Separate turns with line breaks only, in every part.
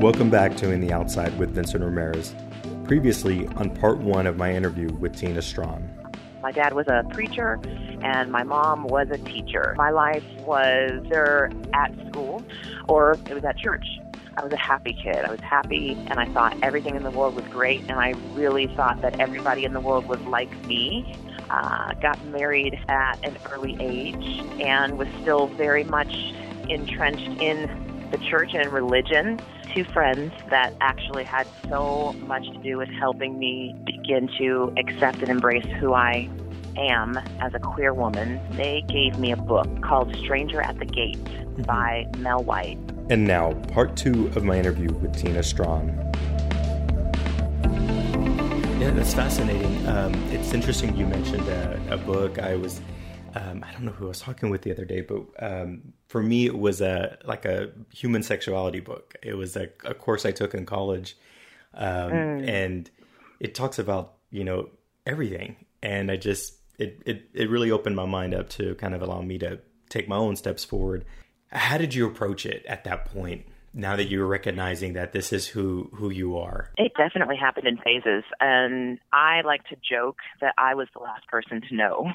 Welcome back to In the Outside with Vincent Ramirez. Previously, on part one of my interview with Tina Strawn.
My dad was a preacher, and my mom was a teacher. My life was either at school or it was at church. I was a happy kid. I was happy, and I thought everything in the world was great, and I really thought that everybody in the world was like me. Uh, got married at an early age and was still very much entrenched in the church and religion. Two friends that actually had so much to do with helping me begin to accept and embrace who I am as a queer woman. They gave me a book called Stranger at the Gate mm-hmm. by Mel White.
And now, part two of my interview with Tina Strawn. Yeah, that's fascinating. Um, it's interesting you mentioned a, a book. I was, um, I don't know who I was talking with the other day, but um, for me, it was a like a human sexuality book. It was a, a course I took in college, um, mm. and it talks about you know everything. And I just it, it it really opened my mind up to kind of allow me to take my own steps forward how did you approach it at that point? Now that you're recognizing that this is who who you are,
it definitely happened in phases, and I like to joke that I was the last person to know,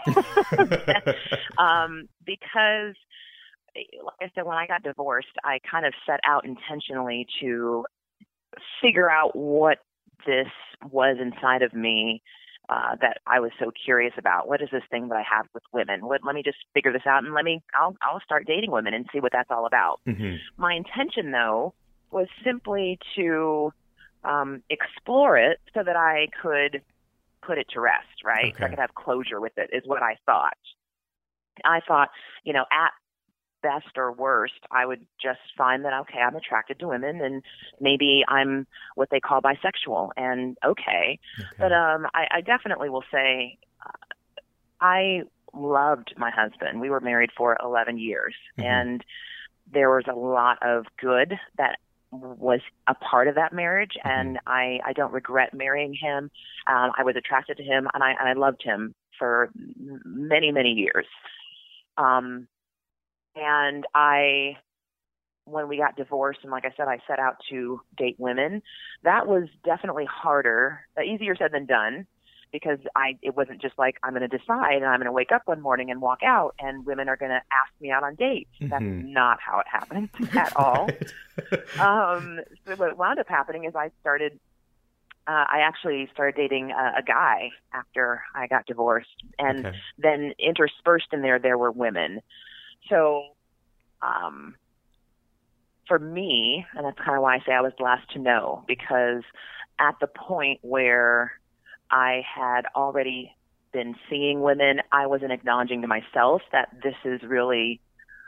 um, because, like I said, when I got divorced, I kind of set out intentionally to figure out what this was inside of me uh, that I was so curious about. What is this thing that I have with women? Let, let me just figure this out and let me, I'll, I'll start dating women and see what that's all about. Mm-hmm. My intention, though, was simply to um, explore it so that I could put it to rest, right? Okay. So I could have closure with it, is what I thought. I thought, you know, at best or worst, I would just find that okay, I'm attracted to women, and maybe I'm what they call bisexual, and okay. okay. But um, I, I definitely will say, uh, I loved my husband. We were married for 11 years, mm-hmm. and there was a lot of good that was a part of that marriage, mm-hmm. and I I don't regret marrying him. Um, I was attracted to him, and I and I loved him for many many years. Um, and I, when we got divorced, and like I said, I set out to date women. That was definitely harder, uh, easier said than done, because I it wasn't just like I'm going to decide and I'm going to wake up one morning and walk out, and women are going to ask me out on dates. Mm-hmm. That's not how it happened at all. um, so what wound up happening is I started uh, I actually started dating a, a guy after I got divorced, and okay. then interspersed in there, there were women. So, um, for me, and that's kind of why I say I was the last to know, because at the point where I had already been seeing women, I wasn't acknowledging to myself that this is really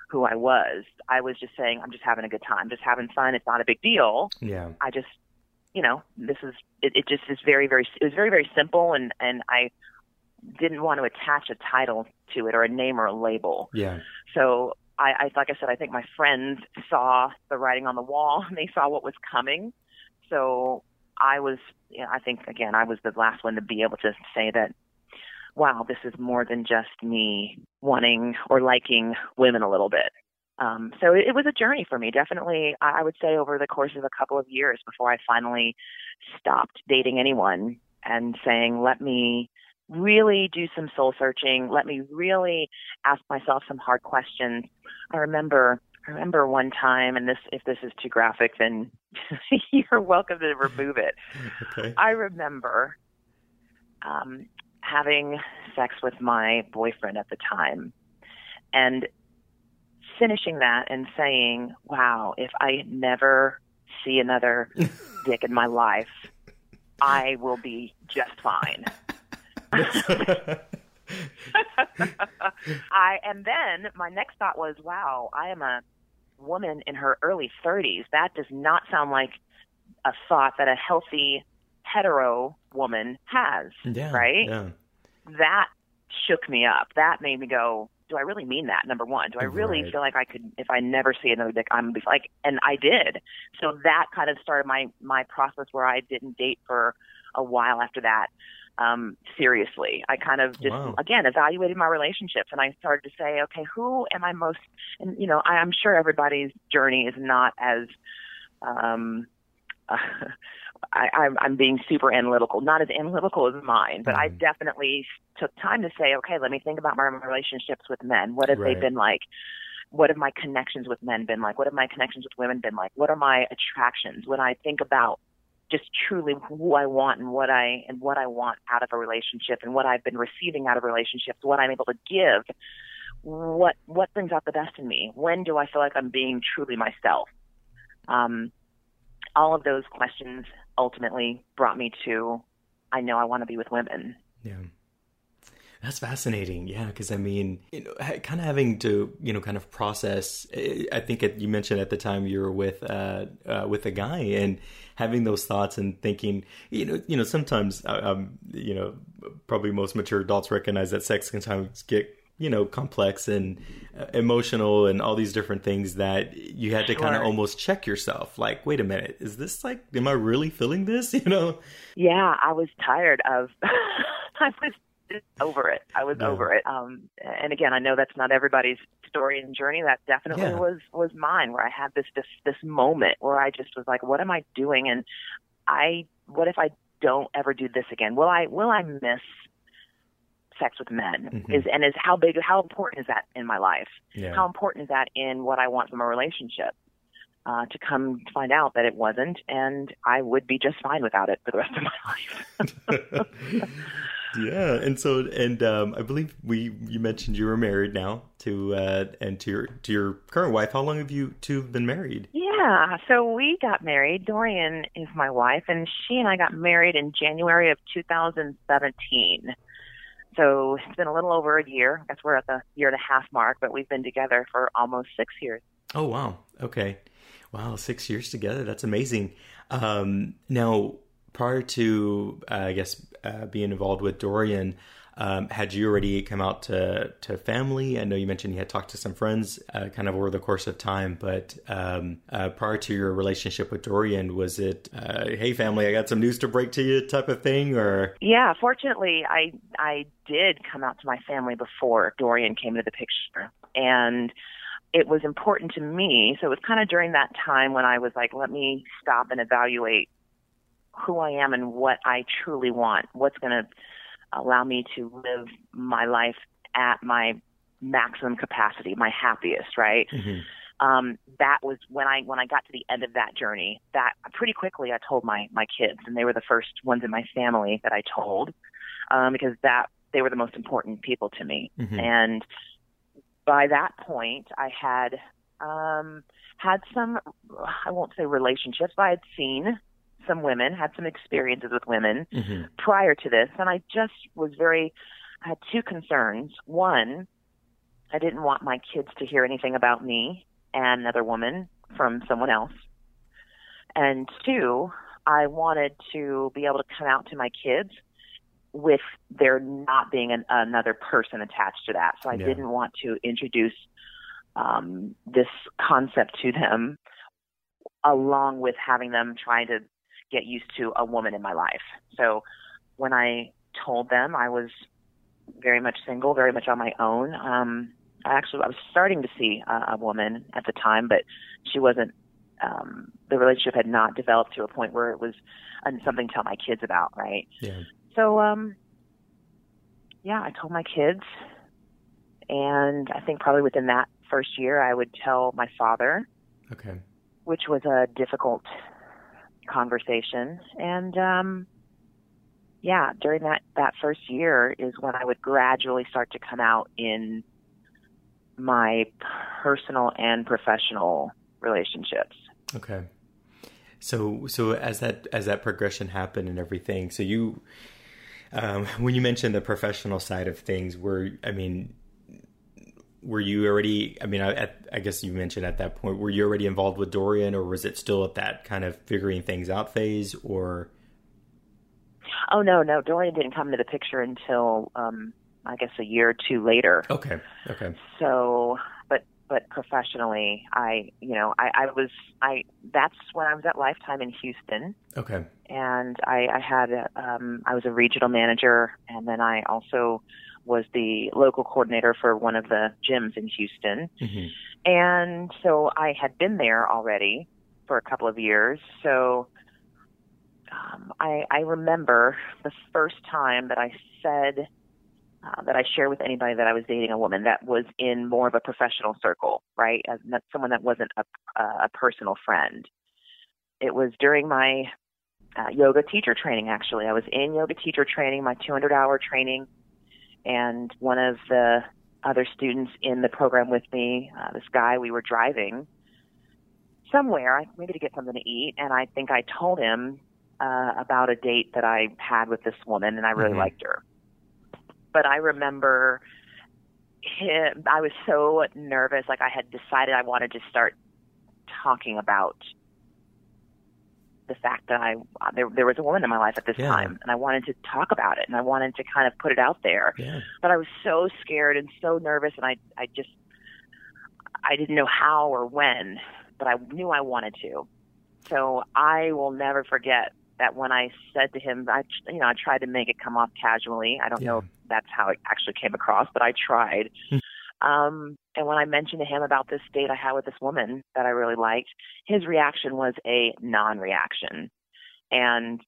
who I was. I was just saying, I'm just having a good time, just having fun. It's not a big deal.
Yeah.
I just, you know, this is, it, it just is very, very, it was very, very simple. And, and I didn't want to attach a title to it or a name or a label.
Yeah.
So I, I like I said, I think my friends saw the writing on the wall and they saw what was coming. So I was, you know, I think again, I was the last one to be able to say that, wow, this is more than just me wanting or liking women a little bit. Um, so it, it was a journey for me, definitely. I, I would say over the course of a couple of years before I finally stopped dating anyone and saying, let me really do some soul searching. Let me really ask myself some hard questions. I remember I remember one time, and this if this is too graphic, then you're welcome to remove it. Okay. I remember um, having sex with my boyfriend at the time, and finishing that and saying, "Wow, if I never see another dick in my life, I will be just fine." I and then my next thought was, wow, I am a woman in her early 30s. That does not sound like a thought that a healthy hetero woman has,
yeah,
right?
Yeah.
That shook me up. That made me go, do I really mean that? Number one, do I really
right.
feel like I could, if I never see another dick, I'm like, and I did. So that kind of started my my process where I didn't date for a while after that um, seriously. I kind of just
wow.
again evaluated my relationships, and I started to say, okay, who am I most? And you know, I, I'm sure everybody's journey is not as um, uh, I, I'm, I'm being super analytical, not as analytical as mine, but mm. I definitely took time to say, okay, let me think about my relationships with men. What have right. they been like? What have my connections with men been like? What have my connections with women been like? What are my attractions? When I think about just truly who I want and what I and what I want out of a relationship and what I've been receiving out of relationships, what I'm able to give, what what brings out the best in me? When do I feel like I'm being truly myself? Um, all of those questions ultimately brought me to I know I want to be with women.
Yeah. That's fascinating. Yeah, because I mean, you know, kind of having to, you know, kind of process. I think it, you mentioned at the time you were with uh, uh, with a guy and having those thoughts and thinking, you know, you know, sometimes, uh, um, you know, probably most mature adults recognize that sex can sometimes get you know complex and uh, emotional and all these different things that you had to sure. kind of almost check yourself like wait a minute is this like am i really feeling this you know
yeah i was tired of i was over it. I was yeah. over it. Um and again i know that's not everybody's story and journey. That definitely yeah. was was mine where i had this this this moment where i just was like what am i doing? And i what if i don't ever do this again? Will i will i miss sex with men? Mm-hmm. is and is how big how important is that in my life? Yeah. how important is that in what i want from a relationship? Uh, to come find out that it wasn't and i would be just fine without it for the rest of my
life yeah and so and um, i believe we you mentioned you were married now to uh, and to your to your current wife how long have you two been married
yeah so we got married dorian is my wife and she and i got married in january of 2017 so it's been a little over a year. I guess we're at the year and a half mark, but we've been together for almost six years.
Oh wow! Okay, wow, six years together. That's amazing. Um, now, prior to uh, I guess uh, being involved with Dorian, um, had you already come out to, to family? I know you mentioned you had talked to some friends uh, kind of over the course of time, but um, uh, prior to your relationship with Dorian, was it, uh, hey, family, I got some news to break to you type of thing? or?
Yeah, fortunately, I, I did come out to my family before Dorian came into the picture. And it was important to me. So it was kind of during that time when I was like, let me stop and evaluate who I am and what I truly want. What's going to allow me to live my life at my maximum capacity, my happiest, right? Mm-hmm. Um, that was when I when I got to the end of that journey. That pretty quickly I told my my kids, and they were the first ones in my family that I told, um, because that they were the most important people to me. Mm-hmm. And by that point, I had um, had some I won't say relationships, but I had seen some women, had some experiences with women mm-hmm. prior to this, and I just was very, I had two concerns. One, I didn't want my kids to hear anything about me and another woman from someone else. And two, I wanted to be able to come out to my kids with there not being an, another person attached to that. So I yeah. didn't want to introduce um, this concept to them along with having them trying to get used to a woman in my life. So when I told them I was very much single, very much on my own, um, I actually I was starting to see a, a woman at the time, but she wasn't. Um, the relationship had not developed to a point where it was something to tell my kids about, right?
Yeah.
So, um, yeah, I told my kids, and I think probably within that first year, I would tell my father.
Okay.
Which was a difficult conversation. And um, yeah, during that that first year is when I would gradually start to come out in my personal and professional relationships.
Okay. So so as that as that progression happened and everything, so you um, when you mentioned the professional side of things, were I mean, were you already i mean I, I, guess you mentioned at that point were you already involved with dorian or was it still at that kind of figuring things out phase or?
Oh no no dorian didn't come into the picture until um i guess a year or two later.
Okay okay.
So but but professionally i you know i i was i that's when i was at lifetime in houston.
Okay.
And i i had a, um i was a regional manager and then i also was the local coordinator for one of the gyms in Houston. Mm-hmm. And so I had been there already for a couple of years. So um, I, I remember the first time that I said uh, that I shared with anybody that I was dating a woman that was in more of a professional circle, right? As not someone that wasn't a, a personal friend. It was during my uh, yoga teacher training. Actually, I was in yoga teacher training, my 200 hour training, and one of the other students in the program with me, uh, this guy, we were driving somewhere, maybe to get something to eat, and I think I told him uh, about a date that I had with this woman, and I really mm-hmm. liked her but I remember him, I was so nervous. Like I had decided I wanted to start talking about the fact that I there there was a woman in my life at this yeah. time, and I wanted to talk about it, and I wanted to kind of put it out there. Yeah. But I was so scared and so nervous, and I I just I didn't know how or when, but I knew I wanted to. So I will never forget that when I said to him, I you know I tried to make it come off casually. I don't yeah. know if that's how it actually came across, but I tried. Hmm. Um, and when I mentioned to him about this date I had with this woman that I really liked, his reaction was a non-reaction, and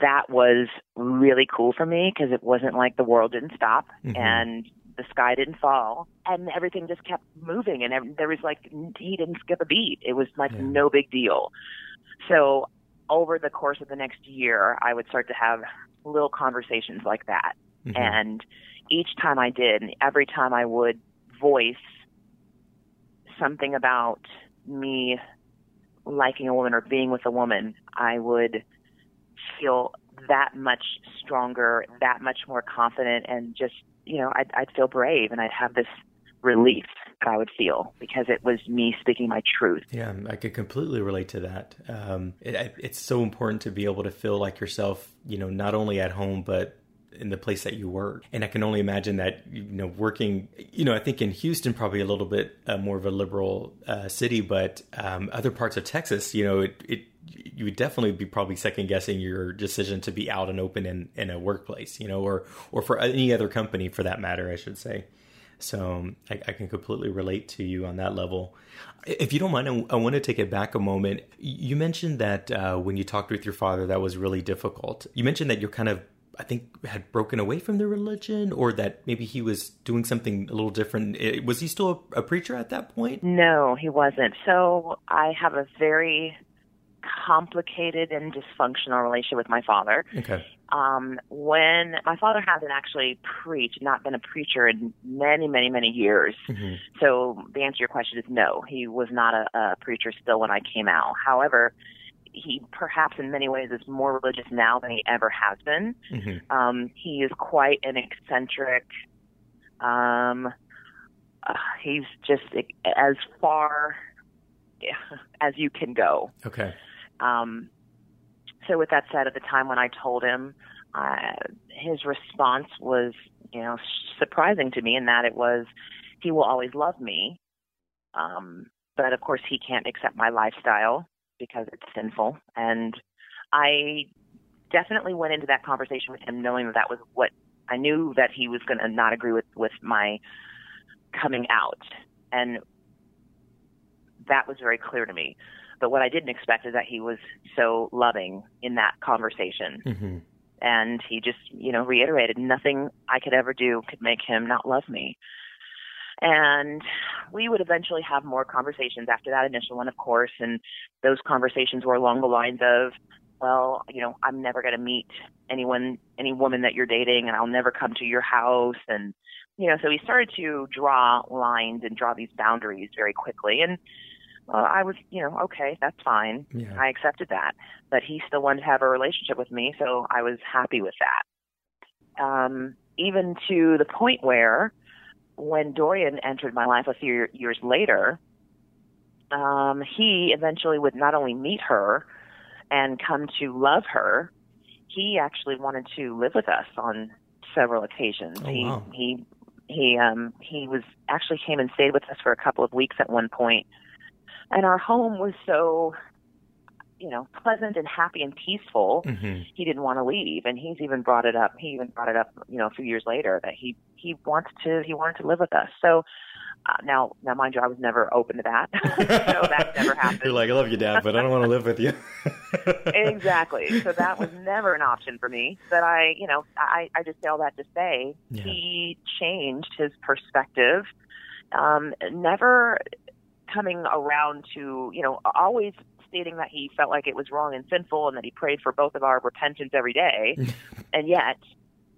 that was really cool for me because it wasn't like the world didn't stop mm-hmm. and the sky didn't fall and everything just kept moving and there was like he didn't skip a beat it was like yeah. no big deal so over the course of the next year, I would start to have little conversations like that. Mm-hmm. And each time I did, and every time I would voice something about me liking a woman or being with a woman, I would feel that much stronger, that much more confident, and just, you know, I'd, I'd feel brave and I'd have this relief that I would feel because it was me speaking my truth.
Yeah, I could completely relate to that. Um, it, it's so important to be able to feel like yourself, you know, not only at home, but in the place that you work. And I can only imagine that, you know, working, you know, I think in Houston, probably a little bit uh, more of a liberal uh, city, but um, other parts of Texas, you know, it, it you would definitely be probably second guessing your decision to be out and open in, in a workplace, you know, or or for any other company for that matter, I should say. So I, I, can completely relate to you on that level. If you don't mind, I, I want to take it back a moment. You mentioned that uh, when you talked with your father, that was really difficult. You mentioned that you're kind of, I think, had broken away from the religion, or that maybe he was doing something a little different. Was he still a, a preacher at that point?
No, he wasn't. So I have a very complicated and dysfunctional relationship with my father. Okay. Um, when my father hasn't actually preached, not been a preacher in many, many, many years. Mm-hmm. So the answer to your question is no. He was not a, a preacher still when I came out. However, he perhaps in many ways is more religious now than he ever has been. Mm-hmm. Um, he is quite an eccentric. Um, uh, he's just as far as you can go.
Okay.
Um, so with that said, at the time when I told him, uh, his response was, you know, surprising to me in that it was, he will always love me. Um, but of course he can't accept my lifestyle because it's sinful. And I definitely went into that conversation with him knowing that that was what I knew that he was going to not agree with, with my coming out. And that was very clear to me. But what I didn't expect is that he was so loving in that conversation. Mm-hmm. And he just, you know, reiterated nothing I could ever do could make him not love me. And we would eventually have more conversations after that initial one, of course. And those conversations were along the lines of, well, you know, I'm never going to meet anyone, any woman that you're dating, and I'll never come to your house. And, you know, so we started to draw lines and draw these boundaries very quickly. And well, I was, you know, okay, that's fine. Yeah. I accepted that. But he still wanted to have a relationship with me, so I was happy with that. Um, even to the point where when Dorian entered my life a few years later, um, he eventually would not only meet her and come to love her, he actually wanted to live with us on several occasions.
Oh, he wow.
he he um he was actually came and stayed with us for a couple of weeks at one point and our home was so you know pleasant and happy and peaceful,
hmm
he didn't want to leave. And he's even brought it up. He even brought it up, you know, a few years later that he he wants to he wanted to live with us. So uh, now now mind you, I was never open to that. so that never happened.
You're like, I love you, Dad, but I don't want to live with you.
exactly. So that was never an option for me. But I, you know, I, I just say all that to say
Yeah.
he changed his perspective. Um, never coming around to, you know, always stating that he felt like it was wrong and sinful and that he prayed for both of our repentance every day. and yet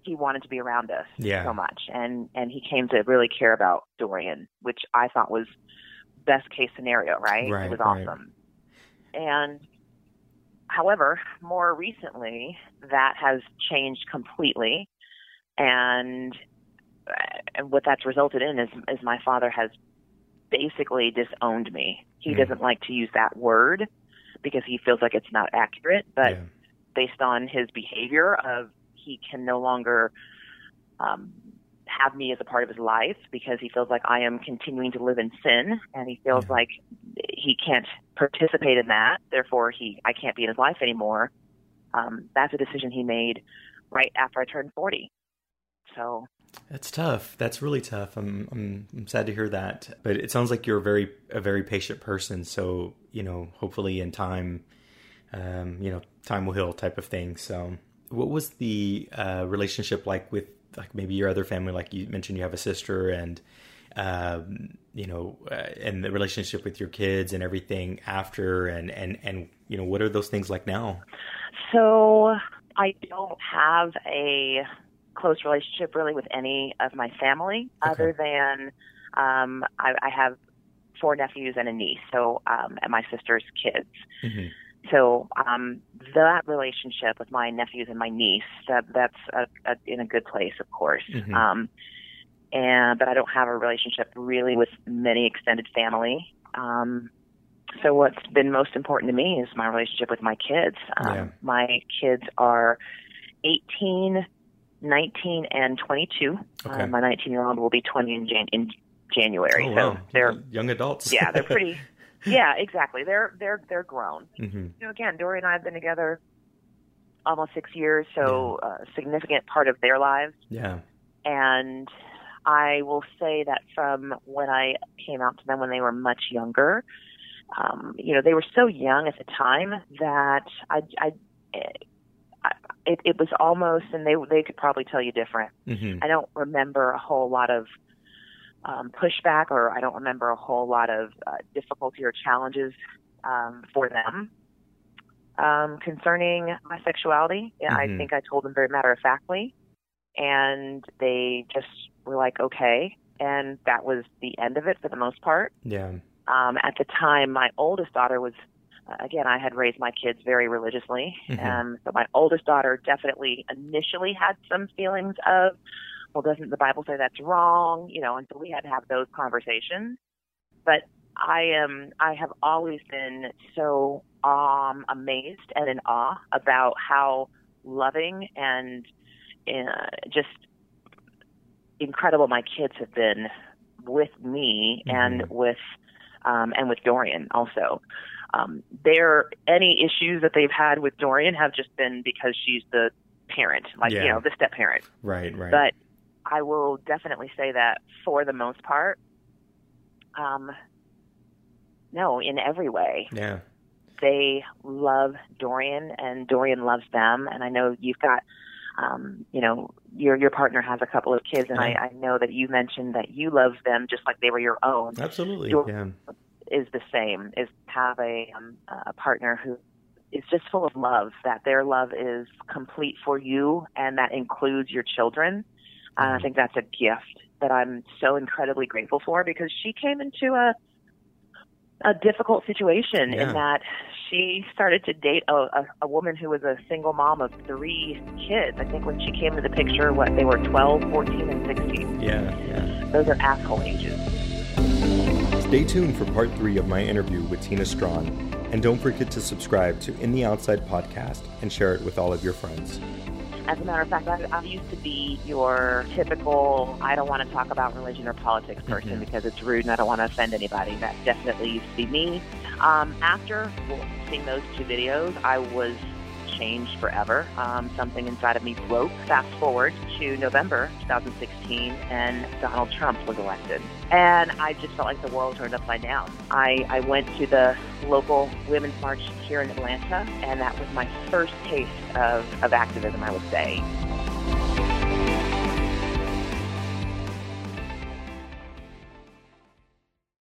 he wanted to be around us
Yeah.
so much. And, and he came to really care about Dorian, which I thought was best case scenario, right?
Right,
it was
right.
awesome. And however, more recently, that has changed completely. And, uh, and what that's resulted in is, is my father has basically disowned me. He
Hmm.
doesn't like to use that word because he feels like it's not accurate, but
yeah.
based on his behavior of he can no longer um, have me as a part of his life because he feels like I am continuing to live in sin and he feels
Yeah.
like he can't participate in that. Therefore, he I can't be in his life anymore. Um, that's a decision he made right after I turned 40. So
That's tough. That's really tough. I'm, I'm I'm sad to hear that. But it sounds like you're a very a very patient person. So you know, hopefully in time, um, you know, time will heal type of thing. So, what was the uh, relationship like with like maybe your other family? Like you mentioned, you have a sister, and um, you know, uh, and the relationship with your kids and everything after, and and and you know, what are those things like now?
So I don't have a close relationship really with any of my family
Okay.
other than um, I, I have four nephews and a niece, so um, and my sister's kids.
hmm
So um, that relationship with my nephews and my niece that that's a, a, in a good place, of course.
Mhm.
Um, and but I don't have a relationship really with many extended family. Um, so what's been most important to me is my relationship with my kids. Um,
Yeah.
My kids are 18, 19, and 22.
Okay.
Uh, my 19 year old will be 20 in, Jan- in January.
Oh
so
wow,
they're
young adults.
yeah, they're pretty. yeah, exactly. They're they're they're grown.
hmm
You know, again, Dory and I have been together almost six years, so a significant part of their lives.
Yeah.
And I will say that from when I came out to them when they were much younger, um, you know, they were so young at the time that I, I it, it was almost, and they they could probably tell you different.
hmm
I don't remember a whole lot of um, pushback, or I don't remember a whole lot of uh, difficulty or challenges um, for them um, concerning my sexuality. Yeah, I
Mhm.
think I told them very matter of factly, and they just were like, "Okay," and that was the end of it for the most part.
Yeah.
Um, at the time, my oldest daughter was, again, I had raised my kids very religiously.
Mhm.
Um, so my oldest daughter definitely initially had some feelings of, well, doesn't the Bible say that's wrong? You know, and so we had to have those conversations. But I am, I have always been so um, amazed and in awe about how loving and uh, just incredible my kids have been with me and
Mhm.
with um, and with Dorian also. Um, there any issues that they've had with Dorian have just been because she's the parent, like
Yeah.
you know, the step parent.
Right. Right.
But I will definitely say that for the most part, um, no, in every way,
yeah.
they love Dorian and Dorian loves them. And I know you've got, um, you know, your your partner has a couple of kids, and. I, I know that you mentioned that you love them just like they were your own.
Absolutely.
Your-
yeah.
Is the same is have a um, a partner who is just full of love. That their love is complete for you, and that includes your children. And I
Mhm.
think that's a gift that I'm so incredibly grateful for because she came into a a difficult situation
Yeah.
in that she started to date a, a, a woman who was a single mom of three kids. I think when she came into the picture, what they were 12, 14, and 16.
Yeah. Yeah.
Those are asshole ages.
Stay tuned for part three of my interview with Tina Strawn, and don't forget to subscribe to In the Outside podcast and share it with all of your friends.
As a matter of fact, I, I used to be your typical, I don't want to talk about religion or politics person
Mhm.
because it's rude and I don't want to offend anybody. That definitely used to be me. Um, after seeing those two videos, I was changed forever. Um, something inside of me broke. Fast forward to November 2016, and Donald Trump was elected. And I just felt like the world turned upside down. I, I went to the local Women's March here in Atlanta, and that was my first taste of, of activism, I would say.